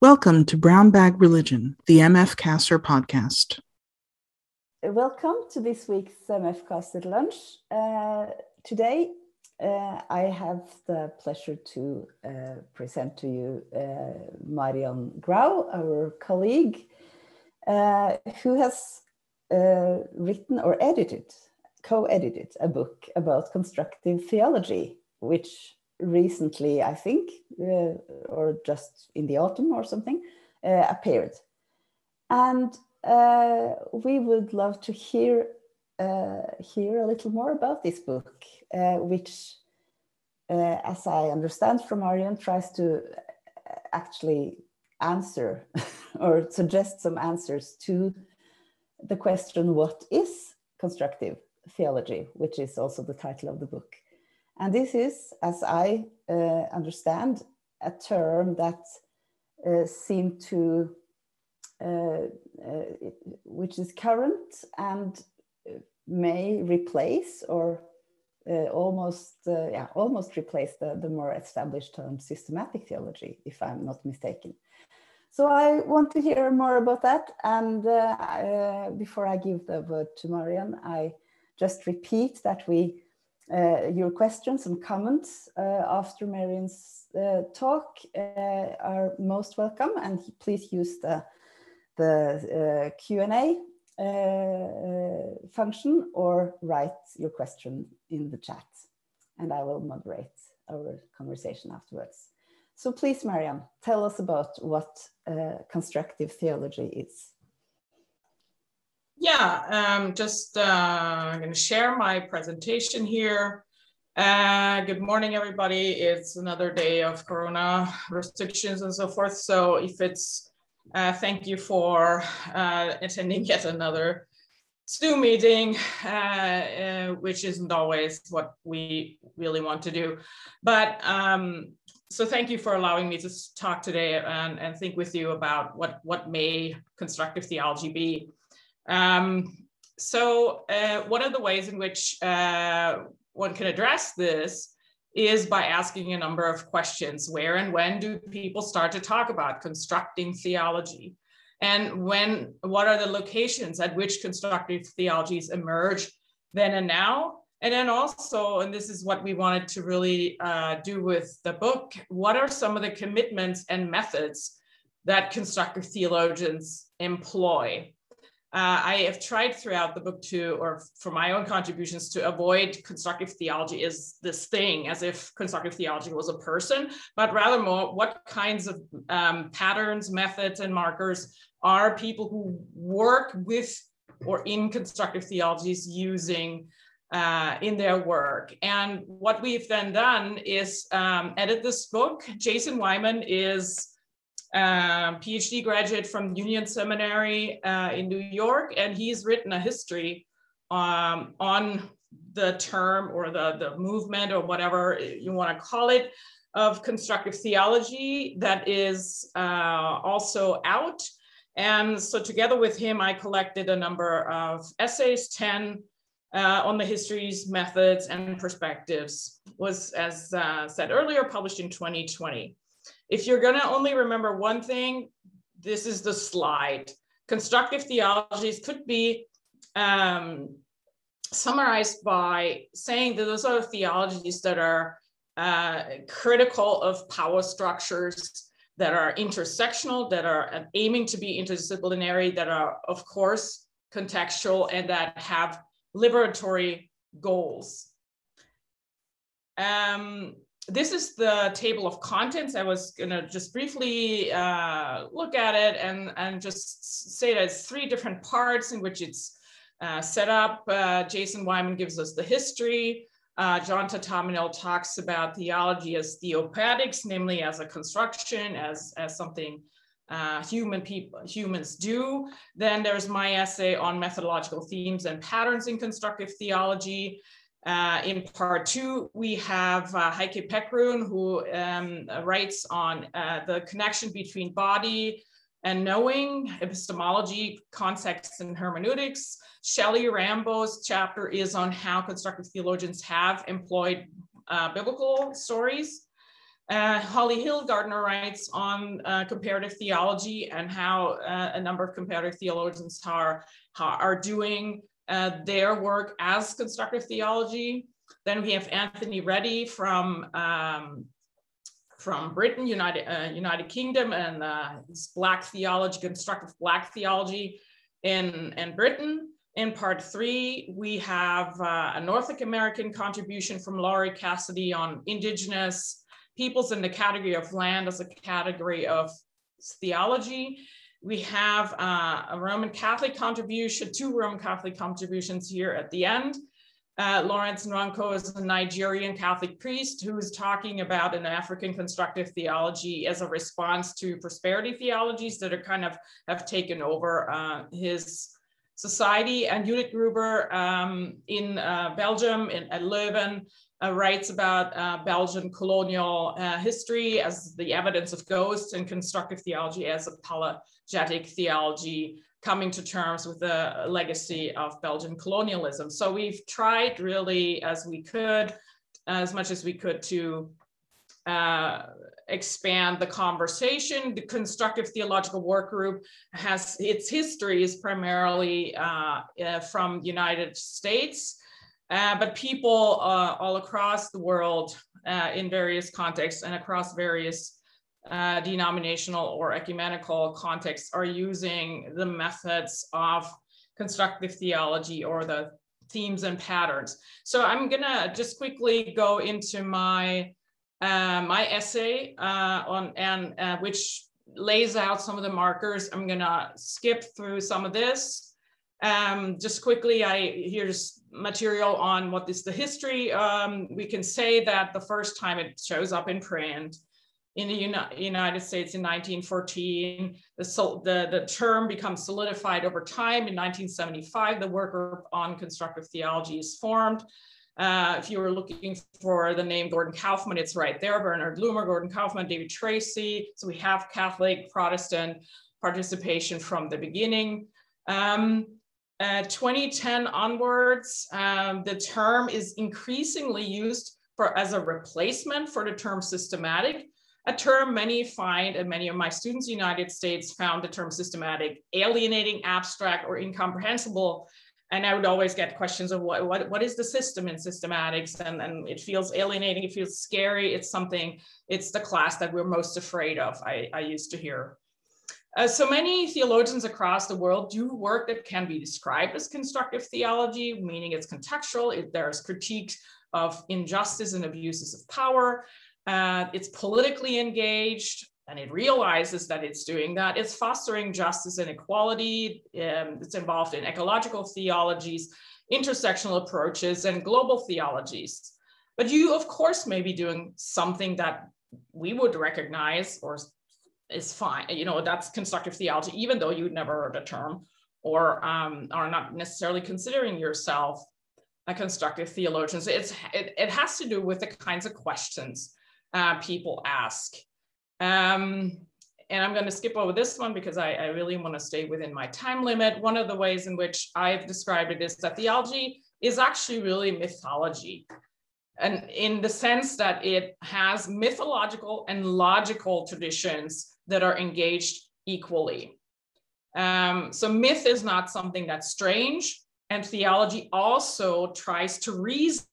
Welcome to Brown Bag Religion, the MF CASR podcast. Welcome to this week's MF CASR Lunch. Uh, today, uh, I have the pleasure to uh, present to you uh, Marion Grau, our colleague, uh, who has uh, written or edited, co edited a book about constructive theology, which recently, I think, uh, or just in the autumn or something, uh, appeared. And uh, we would love to hear uh, hear a little more about this book, uh, which, uh, as I understand from Marion, tries to actually answer or suggest some answers to the question, what is constructive theology, which is also the title of the book. And this is, as I uh, understand, a term that uh, seemed to, uh, uh which is current and uh, may replace or uh, almost, yeah, almost replace the, the more established term systematic theology, if I'm not mistaken. So I want to hear more about that. And before I give the word to Marion, I just repeat that we your questions and comments uh, after Marion's uh, talk uh, are most welcome and please use the, the uh, Q&A uh, function or write your question in the chat and I will moderate our conversation afterwards. So please, Marion, tell us about what constructive theology is. Yeah, um, just uh, I'm going to share my presentation here. Uh, good morning, everybody. It's another day of Corona restrictions and so forth. So if it's, uh, thank you for uh, attending yet another Zoom meeting, uh, uh, which isn't always what we really want to do. But um, so thank you for allowing me to talk today and, and think with you about what, what may constructive theology be. Um, so uh, one of the ways in which uh, one can address this is by asking a number of questions. Where and when do people start to talk about constructing theology? And when, what are the locations at which constructive theologies emerge then and now? And then also, and this is what we wanted to really uh, do with the book, what are some of the commitments and methods that constructive theologians employ? Uh, I have tried throughout the book to, or for my own contributions, to avoid constructive theology as this thing, as if constructive theology was a person, but rather more what kinds of um, patterns, methods, and markers are people who work with or in constructive theologies using uh, in their work. And what we've then done is um, edit this book. Jason Wyman is um, PhD graduate from Union Seminary uh, in New York, and he's written a history um, on the term or the, the movement or whatever you want to call it of constructive theology that is uh, also out. And so together with him, I collected a number of essays, 10 uh, on the histories, methods, and perspectives, was, as uh, said earlier, published in 2020. If you're going to only remember one thing, this is the slide. Constructive theologies could be um, summarized by saying that those are theologies that are uh, critical of power structures, that are intersectional, that are aiming to be interdisciplinary, that are, of course, contextual, and that have liberatory goals. Um, this is the table of contents. I was gonna just briefly uh, look at it and, and just say that it's three different parts in which it's uh, set up. Uh, Jason Wyman gives us the history. Uh, John Thatamanil talks about theology as theopoetics, namely as a construction, as, as something uh, human people humans do. Then there's my essay on methodological themes and patterns in constructive theology. Uh, in part two, we have uh, Heike Peckruhn, who um, writes on uh, the connection between body and knowing, epistemology, context, and hermeneutics. Shelly Rambo's chapter is on how constructive theologians have employed uh, biblical stories. Uh, Holly Hillgardner writes on uh, comparative theology and how a number of comparative theologians are, are doing uh, their work as constructive theology. Then we have Anthony Reddie from, um, from Britain, United, uh, United Kingdom, and uh, his Black theology, constructive Black theology in, in Britain. In part three, we have a North American contribution from Laurie Cassidy on indigenous peoples in the category of land as a category of theology. We have uh, a Roman Catholic contribution, two Roman Catholic contributions here at the end. Uh, Lawrence Nwankwo is a Nigerian Catholic priest who is talking about an African constructive theology as a response to prosperity theologies that are kind of have taken over uh, his society. And Judith Gruber um, in uh, Belgium, in, at Leuven, uh, writes about uh, Belgian colonial uh, history as the evidence of ghosts and constructive theology as apologetic theology, coming to terms with the legacy of Belgian colonialism. So we've tried really as we could, as much as we could to uh, expand the conversation. The constructive theological work group has its history is primarily uh, uh, from United States uh, but people uh, all across the world uh, in various contexts and across various uh, denominational or ecumenical contexts are using the methods of constructive theology or the themes and patterns. So I'm gonna just quickly go into my uh, my essay uh, on and which lays out some of the markers. I'm gonna skip through some of this um, just quickly, I here's material on what is the history. Um, we can say that the first time it shows up in print in the Uni United States in 1914, the, the, the term becomes solidified over time. In 1975, the work group on constructive theology is formed. Uh, if you were looking for the name Gordon Kaufman, it's right there. Bernard Loomer, Gordon Kaufman, David Tracy. So we have Catholic, Protestant participation from the beginning. Um, uh, 2010 onwards, um, the term is increasingly used for as a replacement for the term systematic, a term many find and many of my students in the United States found the term systematic alienating, abstract, or incomprehensible. And I would always get questions of what, what, what is the system in systematics? And, and it feels alienating, it feels scary. It's something, it's the class that we're most afraid of, I, I used to hear. Uh, so many theologians across the world do work that can be described as constructive theology, meaning it's contextual. It, there's critiques of injustice and abuses of power. Uh, it's politically engaged and it realizes that it's doing that. It's fostering justice and equality. Um, it's involved in ecological theologies, intersectional approaches, and global theologies. But you, of course, may be doing something that we would recognize or is fine. You know, that's constructive theology, even though you'd never heard the term or um, are not necessarily considering yourself a constructive theologian. So it's, it, it has to do with the kinds of questions uh, people ask. Um, and I'm going to skip over this one because I, I really want to stay within my time limit. One of the ways in which I've described it is that theology is actually really mythology and in the sense that it has mythological and logical traditions that are engaged equally. Um, so myth is not something that's strange, and theology also tries to reason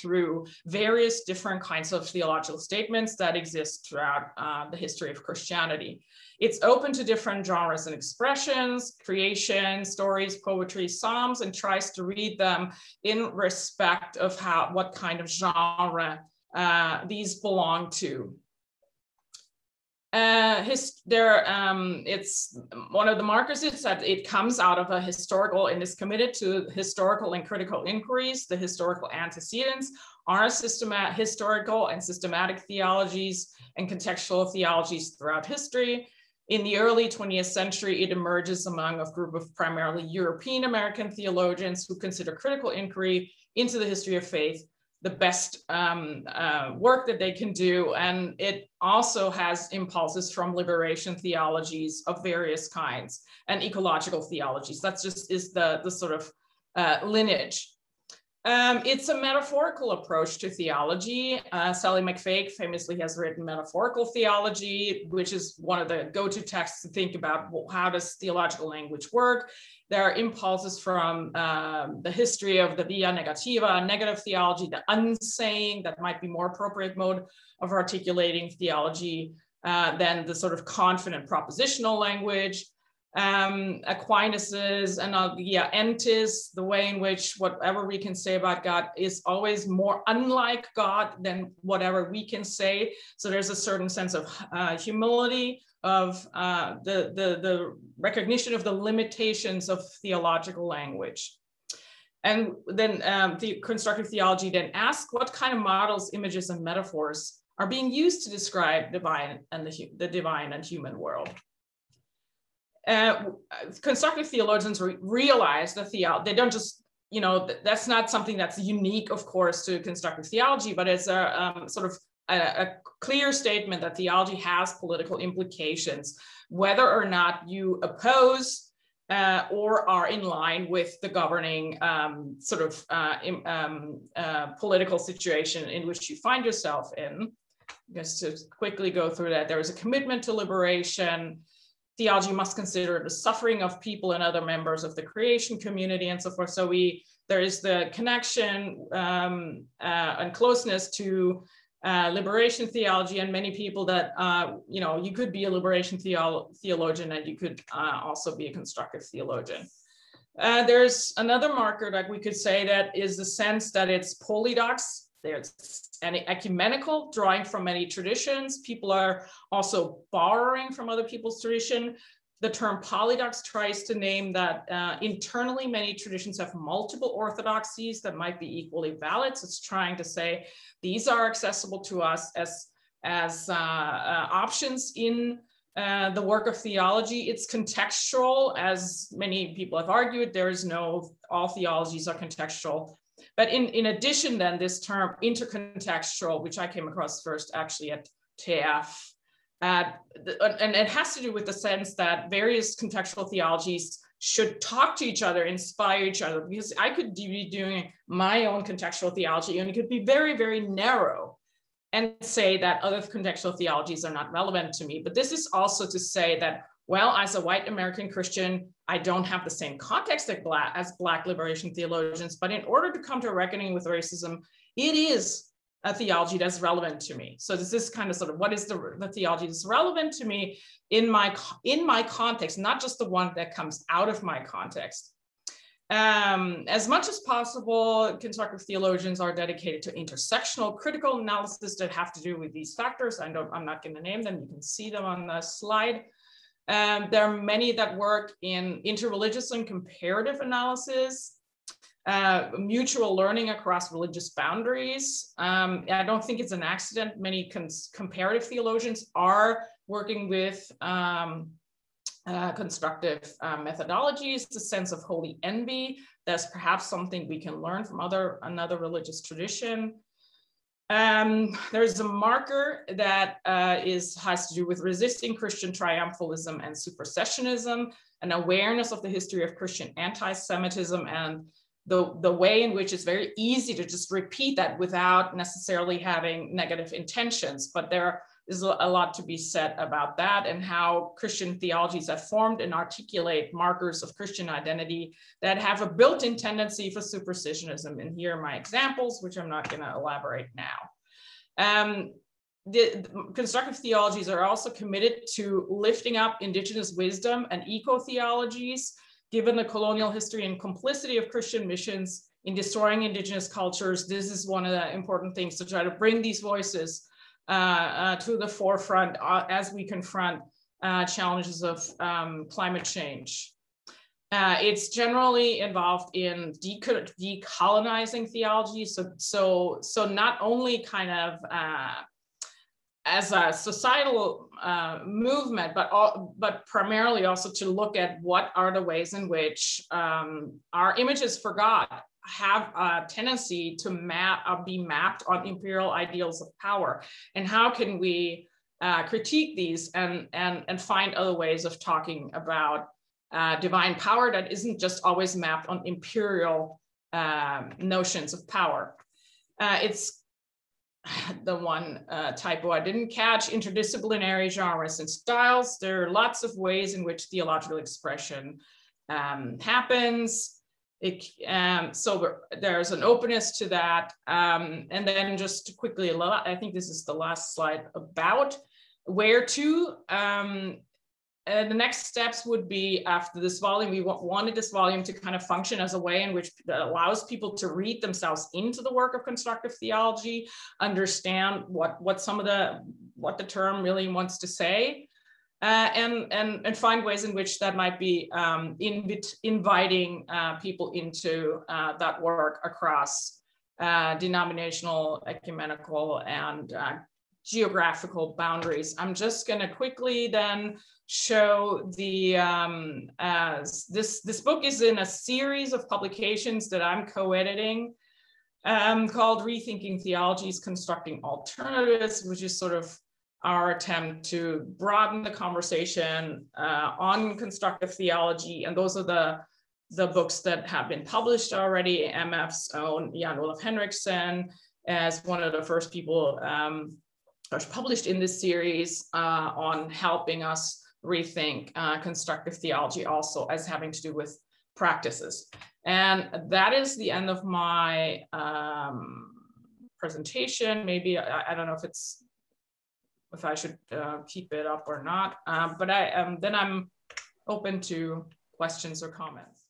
through various different kinds of theological statements that exist throughout uh, the history of Christianity. It's open to different genres and expressions, creation, stories, poetry, psalms, and tries to read them in respect of how what kind of genre uh, these belong to. Uh, his, there, um, it's one of the markers is that it comes out of a historical and is committed to historical and critical inquiries. The historical antecedents are systematic, historical and systematic theologies and contextual theologies throughout history. In the early 20th century, it emerges among a group of primarily European American theologians who consider critical inquiry into the history of faith the best um, uh, work that they can do. And it also has impulses from liberation theologies of various kinds and ecological theologies. That's just is the, the sort of uh, lineage. Um, it's a metaphorical approach to theology. Uh, Sallie McFague famously has written Metaphorical Theology, which is one of the go-to texts to think about well, how does theological language work. There are impulses from um, the history of the via negativa, negative theology, the unsaying, that might be more appropriate mode of articulating theology uh, than the sort of confident propositional language um, Aquinas's and uh, yeah, entis, the way in which whatever we can say about God is always more unlike God than whatever we can say. So there's a certain sense of uh, humility, of uh, the, the, the recognition of the limitations of theological language. And then um, the constructive theology then asks what kind of models, images, and metaphors are being used to describe divine and the, the divine and human world uh, constructive theologians re- realize that theo- they don't just you know th- that's not something that's unique of course to constructive theology but it's a um, sort of a, a, clear statement that theology has political implications whether or not you oppose uh, or are in line with the governing um, sort of uh, um, uh, political situation in which you find yourself in just to quickly go through that there is a commitment to liberation theology must consider the suffering of people and other members of the creation community and so forth. So we there is the connection um, uh, and closeness to uh, liberation theology, and many people that uh, you know you could be a liberation theolo theologian and you could uh, also be a constructive theologian. Uh, there's another marker that we could say that is the sense that it's polydox there's an ecumenical, drawing from many traditions. People are also borrowing from other people's tradition. The term polydox tries to name that uh, internally many traditions have multiple orthodoxies that might be equally valid. So it's trying to say these are accessible to us as, as uh, uh, options in uh, the work of theology. It's contextual, as many people have argued. There is no, all theologies are contextual. But in, in addition, then this term intercontextual, which I came across first actually at TF, and it has to do with the sense that various contextual theologies should talk to each other, inspire each other, because I could be doing my own contextual theology and it could be very, very narrow and say that other contextual theologies are not relevant to me. But this is also to say that well, as a white American Christian, I don't have the same context as Black liberation theologians, but in order to come to a reckoning with racism, it is a theology that's relevant to me. So this is kind of sort of what is the, the theology that's relevant to me in my in my context, not just the one that comes out of my context. Um, as much as possible, constructive theologians are dedicated to intersectional critical analysis that have to do with these factors. I don't, I'm not going to name them. You can see them on the slide. Um, there are many that work in interreligious and comparative analysis, uh, mutual learning across religious boundaries. Um, I don't think it's an accident. Many comparative theologians are working with um, uh, constructive uh, methodologies, the sense of holy envy. That's perhaps something we can learn from other another religious tradition. Um, there's a marker that uh, is, has to do with resisting Christian triumphalism and supersessionism, an awareness of the history of Christian anti-Semitism and the, the way in which it's very easy to just repeat that without necessarily having negative intentions. But there's a lot to be said about that and how Christian theologies have formed and articulate markers of Christian identity that have a built-in tendency for supersessionism. And here are my examples, which I'm not going to elaborate now. Um, the, the, constructive theologies are also committed to lifting up indigenous wisdom and eco-theologies, given the colonial history and complicity of Christian missions in destroying indigenous cultures. This is one of the important things to try to bring these voices uh, uh, to the forefront uh, as we confront challenges of um, climate change. Uh, it's generally involved in decolonizing theology. So, so, so not only kind of uh, as a societal uh, movement, but all, but primarily also to look at what are the ways in which um, our images for God have a tendency to map uh, be mapped on imperial ideals of power and how can we uh, critique these and and and find other ways of talking about uh, divine power that isn't just always mapped on imperial um, notions of power. Uh, it's the one uh, typo I didn't catch, interdisciplinary genres and styles. There are lots of ways in which theological expression um, happens. It, um, so there's an openness to that. Um, and then just quickly, I think this is the last slide about where to. Um, uh, the next steps would be after this volume, we wanted this volume to kind of function as a way in which allows people to read themselves into the work of constructive theology, understand what, what some of the, what the term really wants to say, uh, and, and, and find ways in which that might be um, invit, inviting uh, people into uh, that work across uh, denominational, ecumenical, and geographical boundaries. I'm just going to quickly then show the um, as this this book is in a series of publications that I'm co-editing um, called Rethinking Theologies, Constructing Alternatives, which is sort of our attempt to broaden the conversation uh, on constructive theology. And those are the, the books that have been published already. MF's own Jan Olav Henriksen as one of the first people um, published in this series uh, on helping us rethink uh, constructive theology also as having to do with practices. And that is the end of my um, presentation. Maybe, I, I, don't know if it's, if I should uh, keep it up or not, um, but I, um, then I'm open to questions or comments.